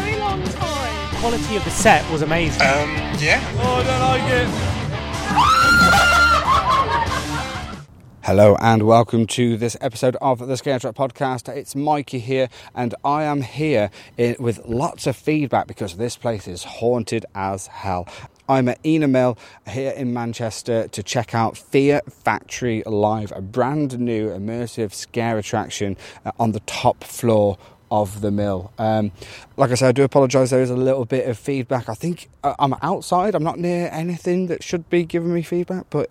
Very long time. quality of the set was amazing. Yeah. Oh, I don't like it. Hello and welcome to this episode of the Scare Track podcast. It's Mikey here, and I am here i with lots of feedback because this place is haunted as hell. I'm at Ena Mill here in Manchester to check out Fear Factory Live, a brand new immersive scare attraction uh, on the top floor of the mill. Um, like I said, I do apologise. There is a little bit of feedback. I think uh, I'm outside. I'm not near anything that should be giving me feedback, but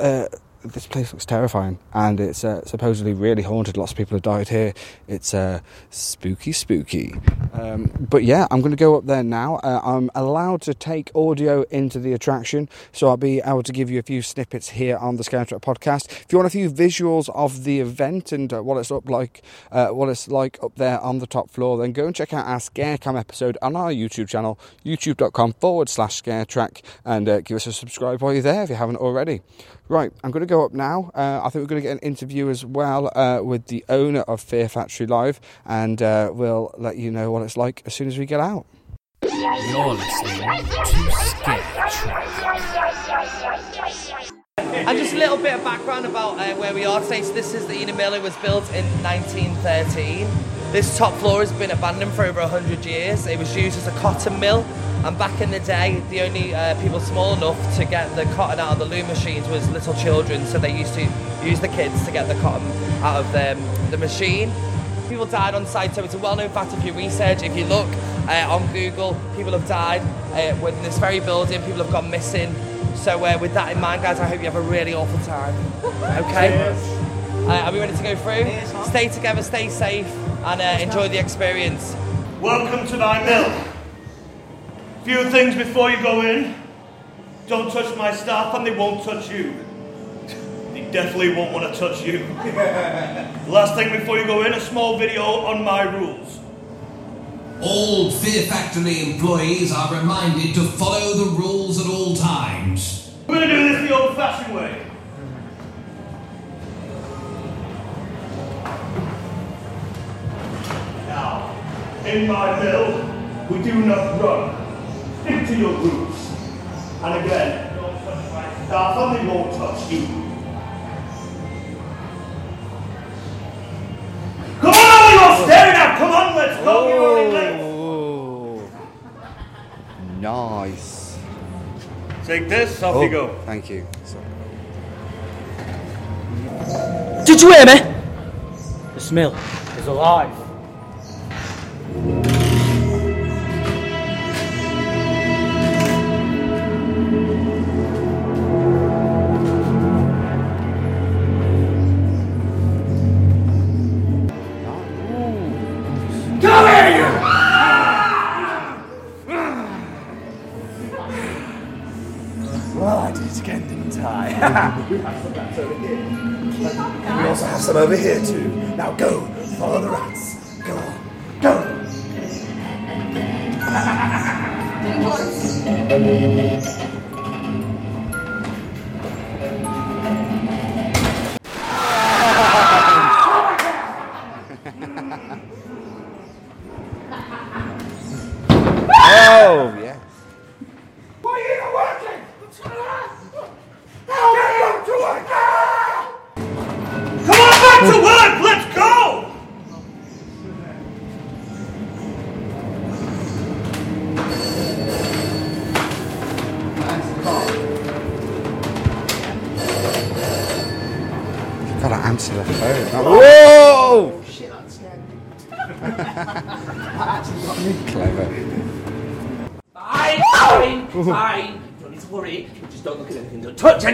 uh, this place looks terrifying, and it's uh, supposedly really haunted. Lots of people have died here. It's uh, spooky, spooky. Um, but yeah, I'm going to go up there now. Uh, I'm allowed to take audio into the attraction, so I'll be able to give you a few snippets here on the Scare Track podcast. If you want a few visuals of the event and uh, what it's up like, uh, what it's like up there on the top floor, then go and check out our Scarecam episode on our YouTube channel, youtube.com forward slash Scaretrack, and uh, give us a subscribe while you're there if you haven't already. Right, I'm going to go up now. Uh, I think we're going to get an interview as well uh, with the owner of Fear Factory Live, and uh, we'll let you know what it's like as soon as we get out. You're listening to Scare. And just a little bit of background about uh, where we are today. So this is the Mill. It was built in 1913. This top floor has been abandoned for over 100 years. It was used as a cotton mill. And back in the day, the only uh, people small enough to get the cotton out of the loom machines was little children. So they used to use the kids to get the cotton out of the, the machine. People died on site, so it's a well-known fact if you research, if you look uh, on Google, people have died uh, when this very building, people have gone missing. So uh, with that in mind, guys, I hope you have a really awful time. Okay? Uh, are we ready to go through? Stay together, stay safe, and uh, enjoy the experience. Welcome to my mill. Few things before you go in. Don't touch my staff and they won't touch you. Definitely won't want to touch you. last thing before you go in, a small video on my rules. All Fear Factory employees are reminded to follow the rules at all times. We're going to do this the old fashioned way. Now, in my mill, we do not run. Stick to your groups. And again, don't touch my staff and they won't touch you. You're staring at! Come on, let's go! You're running late. Oh, nice. Take this, off Oh, you go. Thank you. Sorry. Did you hear me? The smell is alive. I? we also have some over here too. Now go, follow the rats. Go on, go.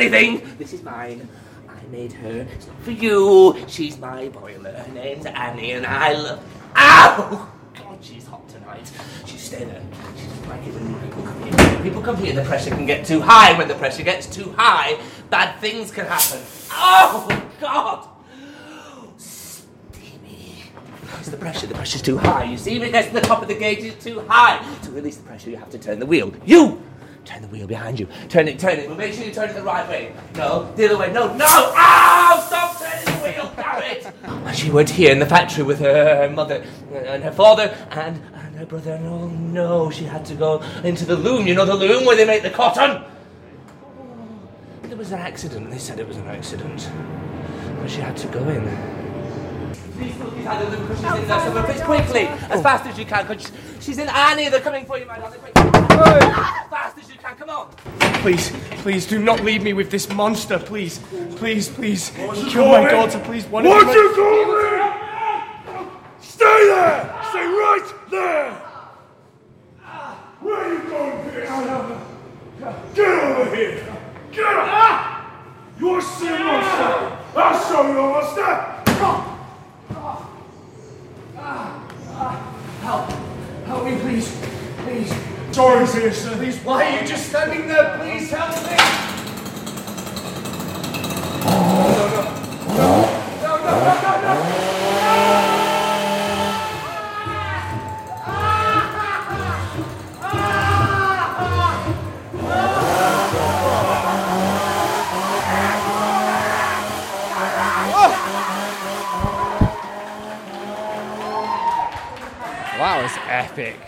Anything. This is mine. I made her. It's not for you. She's my boiler. Her name's Annie, and I love. Ow! God, she's hot tonight. She's stay there. She like it when people come here. When people come here, the pressure can get too high. When the pressure gets too high, bad things can happen. Oh God! It's the pressure. The pressure's too high. You see, it gets to the top of the gauge, it's too high. To release the pressure, you have to turn the wheel. You turn the wheel behind you. Turn it, turn it. But make sure you turn it the right way. No, the other way. No, no! Ow! Stop turning the wheel. Damn it! And she went here in the factory with her, her mother and her father and, and her brother. And oh no, she had to go into the loom. You know the loom where they make the cotton. There was an accident. They said it was an accident. But she had to go in. Please put these out because she's in there somewhere. Please, quickly, as oh. fast as you can. Because she's in Annie. They're coming for you, my darling. Quick. As fast as you can. Come on. Please, please do not leave me with this monster, please. Please, please. Kill oh my daughter, please. One of What's you you calling? Stay there! Stay right there! Where are you going, bitch? Get over here! Get up! You're a sea monster! I'll show you a monster! Uh, uh, help! Help me, please. Please. Sorry, sister. Please, why are you just standing there? Please help me. That was epic.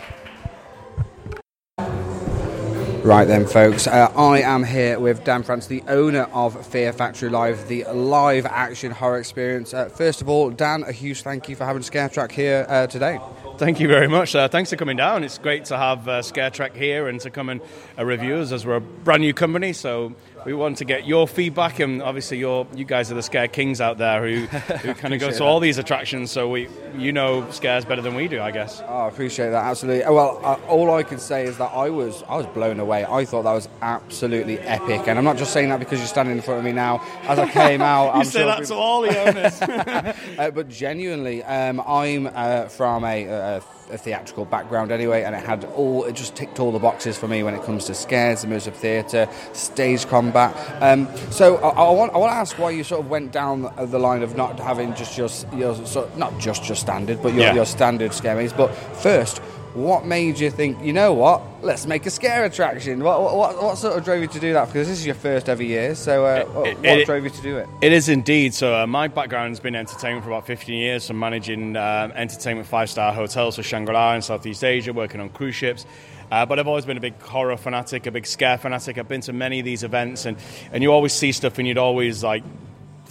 Right then, folks, uh, I am here with Dan France, the owner of Fear Factory Live, the live action horror experience. Uh, first of all, Dan, a huge thank you for having Scare Track here uh, today. Thank you very much. Uh, thanks for coming down. It's great to have uh, Scare Track here and to come and uh, review us as we're a brand new company. So we want to get your feedback, and obviously, your you guys are the Scare Kings out there who, who kind of go to that. all these attractions. So we, you know, Scares better than we do, I guess. Oh, I appreciate that absolutely. Well, uh, all I can say is that I was I was blown away. I thought that was absolutely epic, and I'm not just saying that because you're standing in front of me now. As I came out, You I'm say sure that to all the owners. uh, but genuinely, um, I'm uh, from a, a, theatrical background anyway, and it had all it just ticked all the boxes for me when it comes to scares, immersive theatre, stage combat. Um, so I, I want I want to ask why you sort of went down the line of not having just your, your sort not just your standard, but your, Yeah. your standard scare maze. But first. What made you think, you know what, let's make a scare attraction? What, what, what sort of drove you to do that? Because this is your first ever year, so uh, what, it- what it- drove you to do it? It is indeed. So uh, my background has been entertainment for about 15 years. So managing um, entertainment five-star hotels for Shangri-La in Southeast Asia, working on cruise ships. Uh, but I've always been a big horror fanatic, a big scare fanatic. I've been to many of these events, and, and you always see stuff, and you'd always like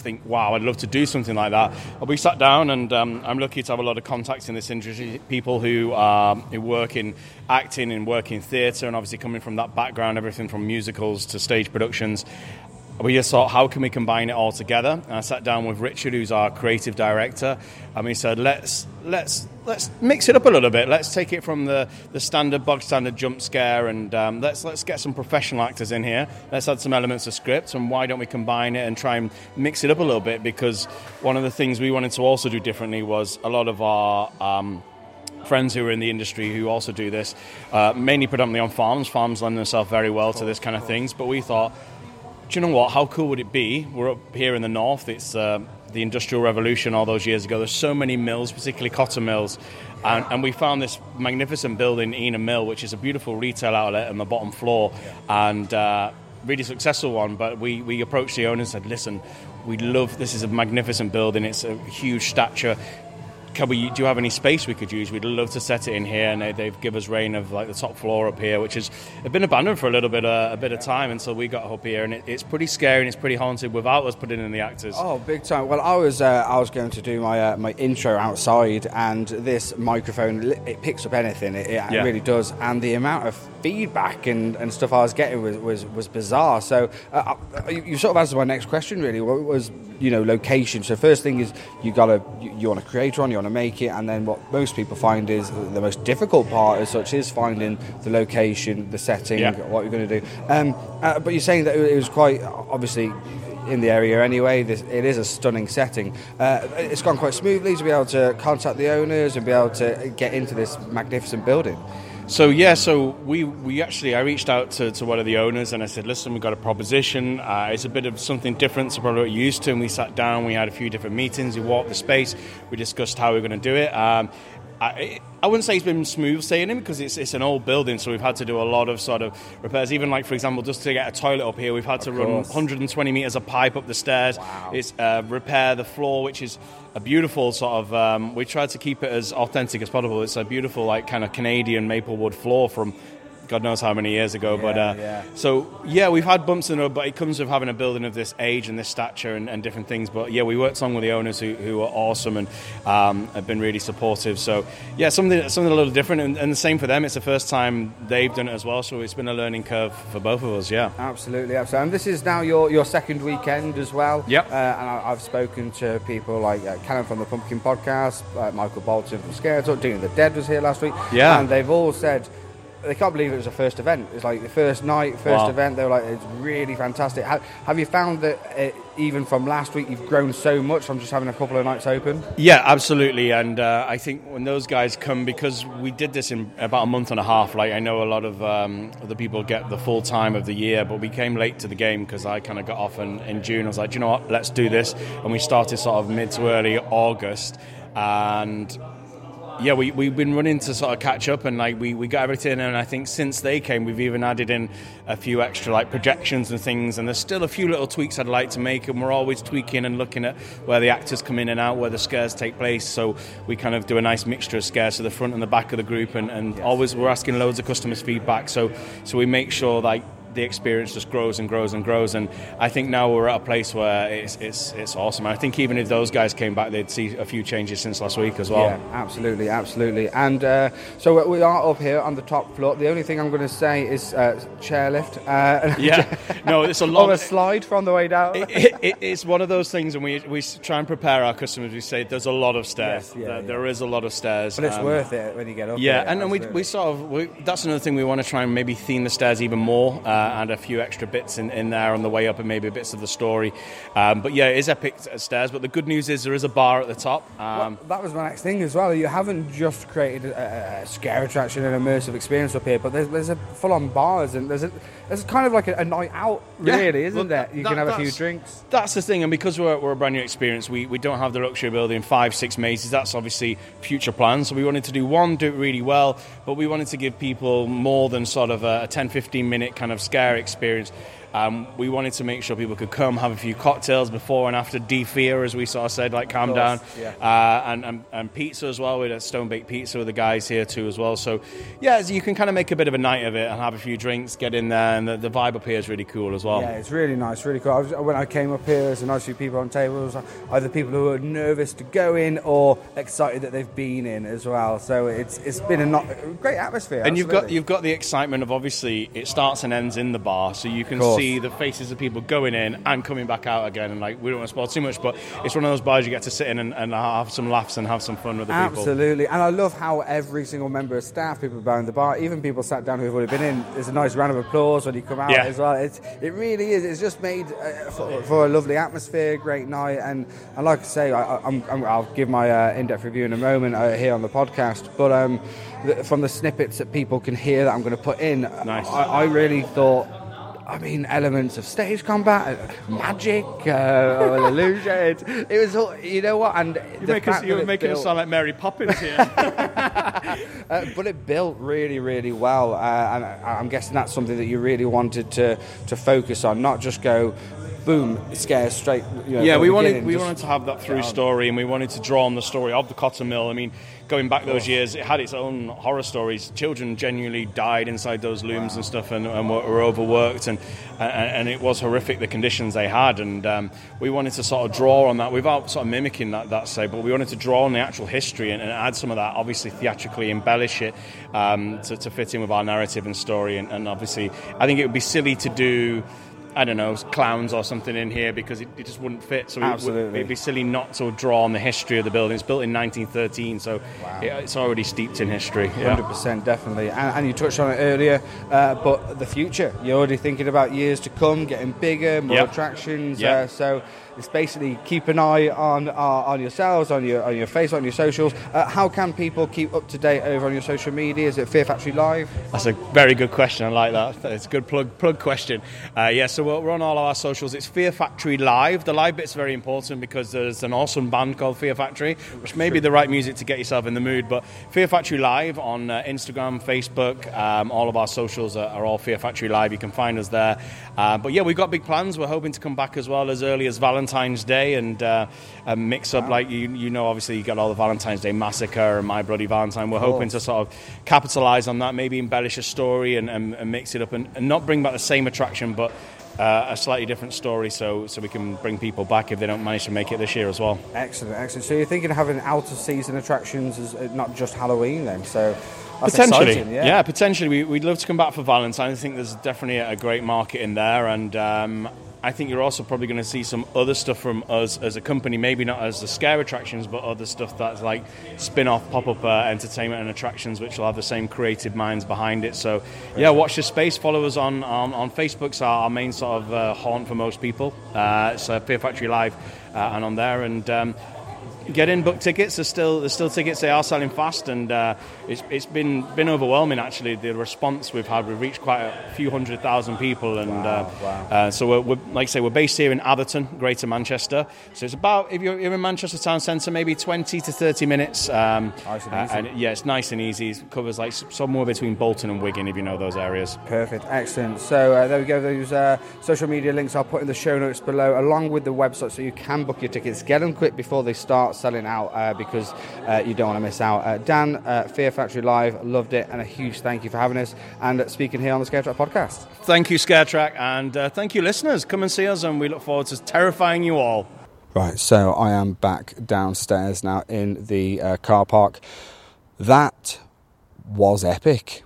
think, wow, I'd love to do something like that. But we sat down, and um, I'm lucky to have a lot of contacts in this industry, people who, um, who work in acting and work in theatre, and obviously coming from that background, everything from musicals to stage productions. We just thought, how can we combine it all together? And I sat down with Richard, who's our creative director, and we said, let's let's let's mix it up a little bit. Let's take it from the, the standard bog standard jump scare, and um, let's let's get some professional actors in here. Let's add some elements of script, and why don't we combine it and try and mix it up a little bit? Because one of the things we wanted to also do differently was a lot of our um, friends who are in the industry who also do this, uh, mainly predominantly on farms. Farms lend themselves very well to this kind of things. But we thought, do you know what? How cool would it be? We're up here in the north. It's uh, the Industrial Revolution all those years ago. There's so many mills, particularly cotton mills. And, and we found this magnificent building, Ena Mill, which is a beautiful retail outlet on the bottom floor. And uh, really successful one. But we, we approached the owner and said, listen, we love this is a magnificent building. It's a huge stature can we, do you have any space we could use? We'd love to set it in here, and they, they've given us reign of like the top floor up here, which has been abandoned for a little bit, uh, a bit of time until we got up here, and it, it's pretty scary and it's pretty haunted without us putting in the actors. Oh, big time! Well, I was uh, I was going to do my uh, my intro outside, and this microphone it picks up anything. It, it Yeah. really does, and the amount of feedback and, and stuff I was getting was was, was bizarre. So uh, uh, you, you sort of answered my next question. Really, what was you know location? So first thing is you gotta you, you want to create one, you to make it, and then what most people find is the most difficult part as such is finding the location, the setting, Yeah. what you're going to do. Um, uh, but you're saying that it was quite obviously in the area anyway. This, it is a stunning setting. Uh, it's gone quite smoothly to be able to contact the owners and be able to get into this magnificent building. So yeah, so we, we actually I reached out to, to one of the owners and I said, listen, we've got a proposition. Uh, it's a bit of something different to probably what you're used to. And we sat down, we had a few different meetings, we walked the space, we discussed how we we're going to do it. Um, I, I wouldn't say it's been smooth sailing because it's, it's an old building, so we've had to do a lot of sort of repairs. Even like, for example, just to get a toilet up here, we've had to run 120 meters of pipe up the stairs. It's uh, repair the floor, which is a beautiful sort of. Um, we tried to keep it as authentic as possible. It's a beautiful, like, kind of Canadian maple wood floor from. God knows how many years ago, but uh, yeah. so yeah, we've had bumps in the road, but it comes with having a building of this age and this stature and, and different things. But yeah, we worked on with the owners who, who are awesome and um, have been really supportive. So yeah, something something a little different, and, and the same for them. It's the first time they've done it as well, so it's been a learning curve for both of us. Yeah. Absolutely, absolutely. And this is now your, your second weekend as well. Yep. Uh, and I, I've spoken to people like uh, Callum from the Pumpkin Podcast, uh, Michael Bolton from Scare Talk, Dean of the Dead was here last week. Yeah. And they've all said they can't believe it was a first event. It's like the first night, first Wow. event. They were like, it's really fantastic. Have, have you found that uh, even from last week, you've grown so much from just having a couple of nights open? Yeah, absolutely. And uh, I think when those guys come, because we did this in about a month and a half, like I know a lot of um, other people get the full time of the year, but we came late to the game because I kind of got off in, in June. I was like, "Do you know what, let's do this. And we started sort of mid to early August. And yeah, we, we've been running to sort of catch up and like we, we got everything and I think since they came we've even added in a few extra like projections and things and there's still a few little tweaks I'd like to make and we're always tweaking and looking at where the actors come in and out, where the scares take place. So we kind of do a nice mixture of scares to the front and the back of the group and, and always we're asking loads of customers feedback. So so we make sure like the experience just grows and grows and grows. And I think now we're at a place where it's it's, it's awesome. I think even if those guys came back, they'd see a few changes since last week as well. Yeah, absolutely, absolutely. And uh, so we are up here on the top floor. The only thing I'm going to say is uh, chairlift. Uh, Yeah. No, it's a Or lot. a slide from the way down. it, it, it, it's one of those things, and we, we try and prepare our customers. We say there's a lot of stairs. Yes, yeah, There- yeah. there is a lot of stairs. but it's um, worth it when you get up. Yeah, there, and, and we, we sort of we, that's another thing we want to try and maybe theme the stairs even more uh, and a few extra bits in, in there on the way up and maybe bits of the story. Um, but yeah, it is epic stairs. But the good news is there is a bar at the top. Um, Well, that was my next thing as well. You haven't just created a, a scare attraction and immersive experience up here, but there's, there's a full-on bars and there's a there's kind of like a, a night out, Yeah. really, isn't Well, there? You that- can have a few drinks. That's the thing, and because we're, we're a brand new experience, we, we don't have the luxury of building five, six mazes. That's obviously future plans. So we wanted to do one, do it really well, but we wanted to give people more than sort of a, a 10, 15 minute kind of scare experience. Um, we wanted to make sure people could come, have a few cocktails before and after de-fear, as we sort of said, like calm down, yeah. uh, and, and, and pizza as well. We had a stone baked pizza with the guys here too as well. So yeah, you can kind of make a bit of a night of it and have a few drinks, get in there, and the, the vibe up here is really cool as well. Yeah, it's really nice, really cool. I was, when I came up here, there's a nice few people on tables, either people who are nervous to go in or excited that they've been in as well. So it's it's been a, not, a great atmosphere. And you've got you've got the excitement of obviously it starts and ends in the bar, so you can Course. See the faces of people going in and coming back out again. And like we don't want to spoil too much, but it's one of those bars you get to sit in and, and have some laughs and have some fun with the people. Absolutely, and I love how every single member of staff, people behind the bar, even people sat down who've already been in, there's a nice round of applause when you come out Yeah. as well. It's, it really is. It's just made uh, for, for a lovely atmosphere, great night, and, and like I say, I, I- I'm, I'm, I'll give my uh, in-depth review in a moment uh, here on the podcast. But um, the, from the snippets that people can hear that I'm going to put in, Nice. I, I really thought. I mean, elements of stage combat, uh, magic, uh, illusion. It, it was, all, you know what? And You the make us, fact you're that it making us sound like Mary Poppins here. uh, but it built really, really well, uh, and I- I'm guessing that's something that you really wanted to to focus on, not just go boom, scare straight. You know, yeah, we wanted beginning, we just- wanted to have that through story, and we wanted to draw on the story of the cotton mill. I mean, going back those years, it had its own horror stories. Children genuinely died inside those looms and stuff, and, and were, were overworked, and, and and it was horrific the conditions they had. And um, we wanted to sort of draw on that without sort of mimicking that that say, but we wanted to draw on the actual history and, and add some of that, obviously theatrically embellish it um, to, to fit in with our narrative and story. And, and obviously, I think it would be silly to do. I don't know, clowns or something in here because it, it just wouldn't fit. So it would, it'd be silly not to draw on the history of the building. It's built in 1913, so it, it's already steeped in history. Yeah. Hundred percent, definitely, and, and you touched on it earlier. Uh, but the future, you're already thinking about years to come, getting bigger, more Yep. attractions. Yep. Uh, so it's basically keep an eye on uh, on yourselves, on your on your Facebook, on your socials. Uh, how can people keep up to date over on your social media? Is it Fear Factory Live? That's a very good question. I like that. It's a good plug plug question. Uh, yeah, so we're, we're on all of our socials. It's Fear Factory Live. The live bit's very important because there's an awesome band called Fear Factory, which may be the right music to get yourself in the mood. But Fear Factory Live on uh, Instagram, Facebook, um, all of our socials are, are all Fear Factory Live. You can find us there. Uh, but yeah, we've got big plans. We're hoping to come back as well as early as Valentine's Day and uh, uh, mix up like you you know obviously you got all the Valentine's Day massacre and My Bloody Valentine. We're hoping to sort of capitalize on that, maybe embellish a story and, and, and mix it up and, and not bring back the same attraction, but uh, a slightly different story, so so we can bring people back if they don't manage to make it this year as well. Excellent, excellent. So you're thinking of having out of season attractions, as, uh, not just Halloween, then? So potentially, exciting, yeah. potentially. We, we'd love to come back for Valentine's. I think there's definitely a great market in there, and um, I think you're also probably going to see some other stuff from us as a company. Maybe not as the scare attractions, but other stuff that's like spin-off pop-up uh, entertainment and attractions, which will have the same creative minds behind it. So, yeah, watch the space. Follow us on on, on Facebook's our, our main sort of uh, haunt for most people. Uh, it's uh, Fear Factory Live, uh, and on there and. Um, get in, book tickets. There's still there's still tickets. They are selling fast, and uh, it's it's been been overwhelming actually. The response we've had, we've reached quite a few hundred thousand people, and uh, Uh, so we're, we're like I say, we're based here in Atherton, Greater Manchester. So it's about if you're, you're in Manchester town centre, maybe 20 to 30 minutes. Um, Nice and uh, and yeah, it's nice and easy. It covers like somewhere between Bolton and Wigan, if you know those areas. Perfect, excellent. So uh, there we go. Those uh, social media links I'll put in the show notes below, along with the website, so you can book your tickets. Get them quick before they start selling out, uh, because uh, you don't want to miss out. Uh, Dan, uh, Fear Factory Live, loved it, and a huge thank you for having us and speaking here on the Scare Track podcast. Thank you, Scaretrack, and uh, thank you, listeners. Come and see us, and we look forward to terrifying you all. Right, so I am back downstairs now in the uh, car park. That was epic.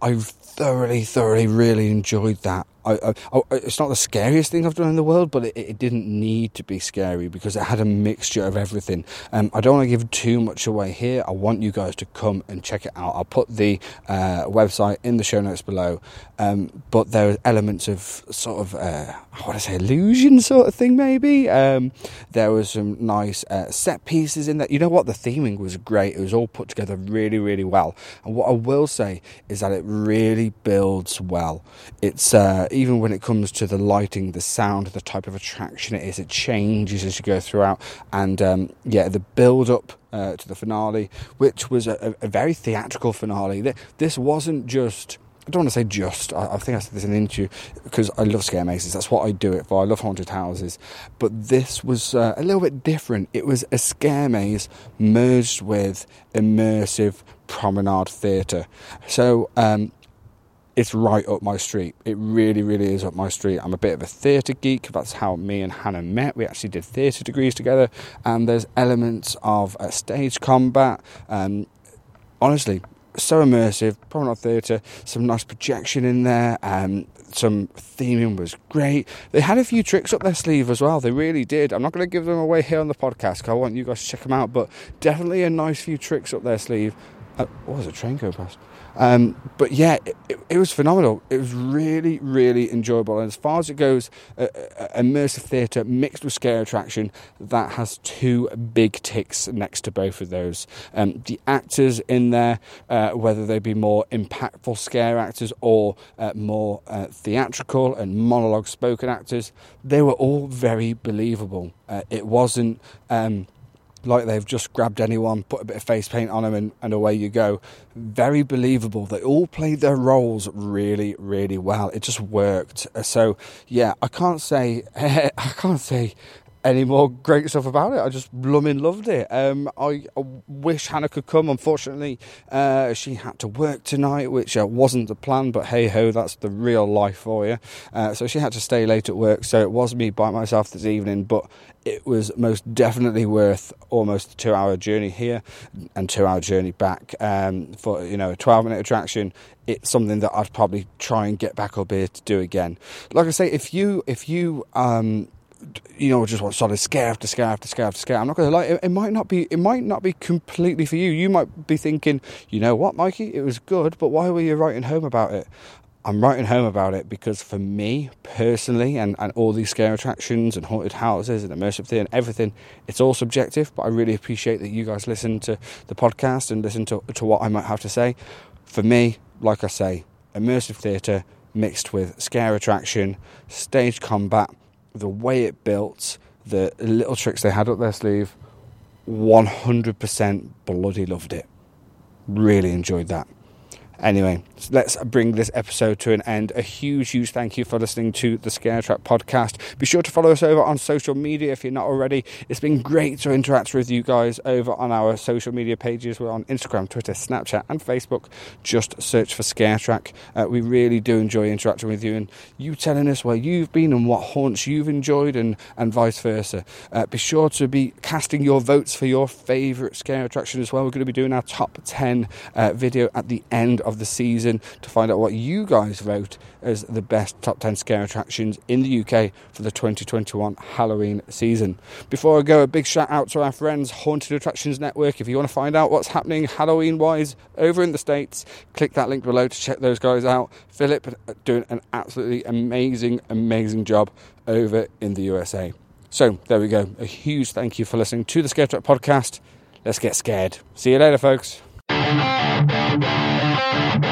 I thoroughly, thoroughly, really enjoyed that. I, I, it's not the scariest thing I've done in the world, but it, it didn't need to be scary because it had a mixture of everything. Um, I don't want to give too much away here. I want you guys to come and check it out. I'll put the uh, website in the show notes below. Um, but there are elements of sort of, uh, I want to say, illusion sort of thing, maybe. Um, there was some nice uh, set pieces in there. You know what? The theming was great. It was all put together really, really well. And what I will say is that it really builds well. It's uh, even when it comes to the lighting, the sound, the type of attraction it is, it changes as you go throughout. And um, yeah, the build up uh, to the finale, which was a, a very theatrical finale. This wasn't just. I don't want to say just. I, I think I said this in an interview because I love scare mazes. That's what I do it for. I love haunted houses. But this was uh, a little bit different. It was a scare maze merged with immersive promenade theatre. So um, it's right up my street. It really, really is up my street. I'm a bit of a theatre geek. That's how me and Hannah met. We actually did theatre degrees together. And there's elements of stage combat. Um, honestly, so immersive. Promenade theatre. Some nice projection in there. Um, some theming was great. They had a few tricks up their sleeve as well. They really did. I'm not going to give them away here on the podcast 'cause I want you guys to check them out. But definitely a nice few tricks up their sleeve. Uh, what was a train go past? Um, but yeah, it, it, it was phenomenal. It was really, really enjoyable. And as far as it goes, uh, immersive theatre mixed with scare attraction, that has two big ticks next to both of those. Um, the actors in there, uh, whether they be more impactful scare actors or uh, more uh, theatrical and monologue spoken actors, they were all very believable. Uh, it wasn't. Um, like they've just grabbed anyone, put a bit of face paint on them, and, and away you go. Very believable. They all played their roles really, really well. It just worked. Uh, so yeah, I can't say I can't say any more great stuff about it. I just blooming loved it. Um, I, I, wish Hannah could come. Unfortunately, uh, she had to work tonight, which uh, wasn't the plan. But hey ho, that's the real life for you. Uh, so she had to stay late at work. So it was me by myself this evening. But it was most definitely worth almost a two-hour journey here and two-hour journey back um, for you know a 12-minute attraction. It's something that I'd probably try and get back up here to do again. Like I say, if you if you um, you know, just want solid scare after scare after scare after scare. I'm not going to lie, it, it, might not be, it might not be completely for you. You might be thinking, you know what, Mikey, it was good, but why were you writing home about it? I'm writing home about it because for me personally, and, and all these scare attractions and haunted houses and immersive theatre and everything, it's all subjective. But I really appreciate that you guys listen to the podcast and listen to, to what I might have to say. For me, like I say, immersive theatre mixed with scare attraction, stage combat the way it built, the little tricks they had up their sleeve, 100% bloody loved it. Really enjoyed that. Anyway, let's bring this episode to an end. A huge, huge thank you for listening to the Scare Track podcast. Be sure to follow us over on social media if you're not already. It's been great to interact with you guys over on our social media pages. We're on Instagram, Twitter, Snapchat, and Facebook. Just search for Scare Track. Uh, we really do enjoy interacting with you and you telling us where you've been and what haunts you've enjoyed, and, and vice versa. Uh, be sure to be casting your votes for your favourite scare attraction as well. We're going to be doing our top 10 uh, video at the end of the season to find out what you guys vote as the best top 10 scare attractions in the UK for the 2021 Halloween season. Before I go, a big shout out to our friends Haunted Attractions Network. If you want to find out what's happening Halloween wise over in the States, click that link below to check those guys out. Philip uh, doing an absolutely amazing, amazing job over in the USA. So there we go. A huge thank you for listening to the Scare Track podcast. Let's get scared. See you later, folks. Thank you.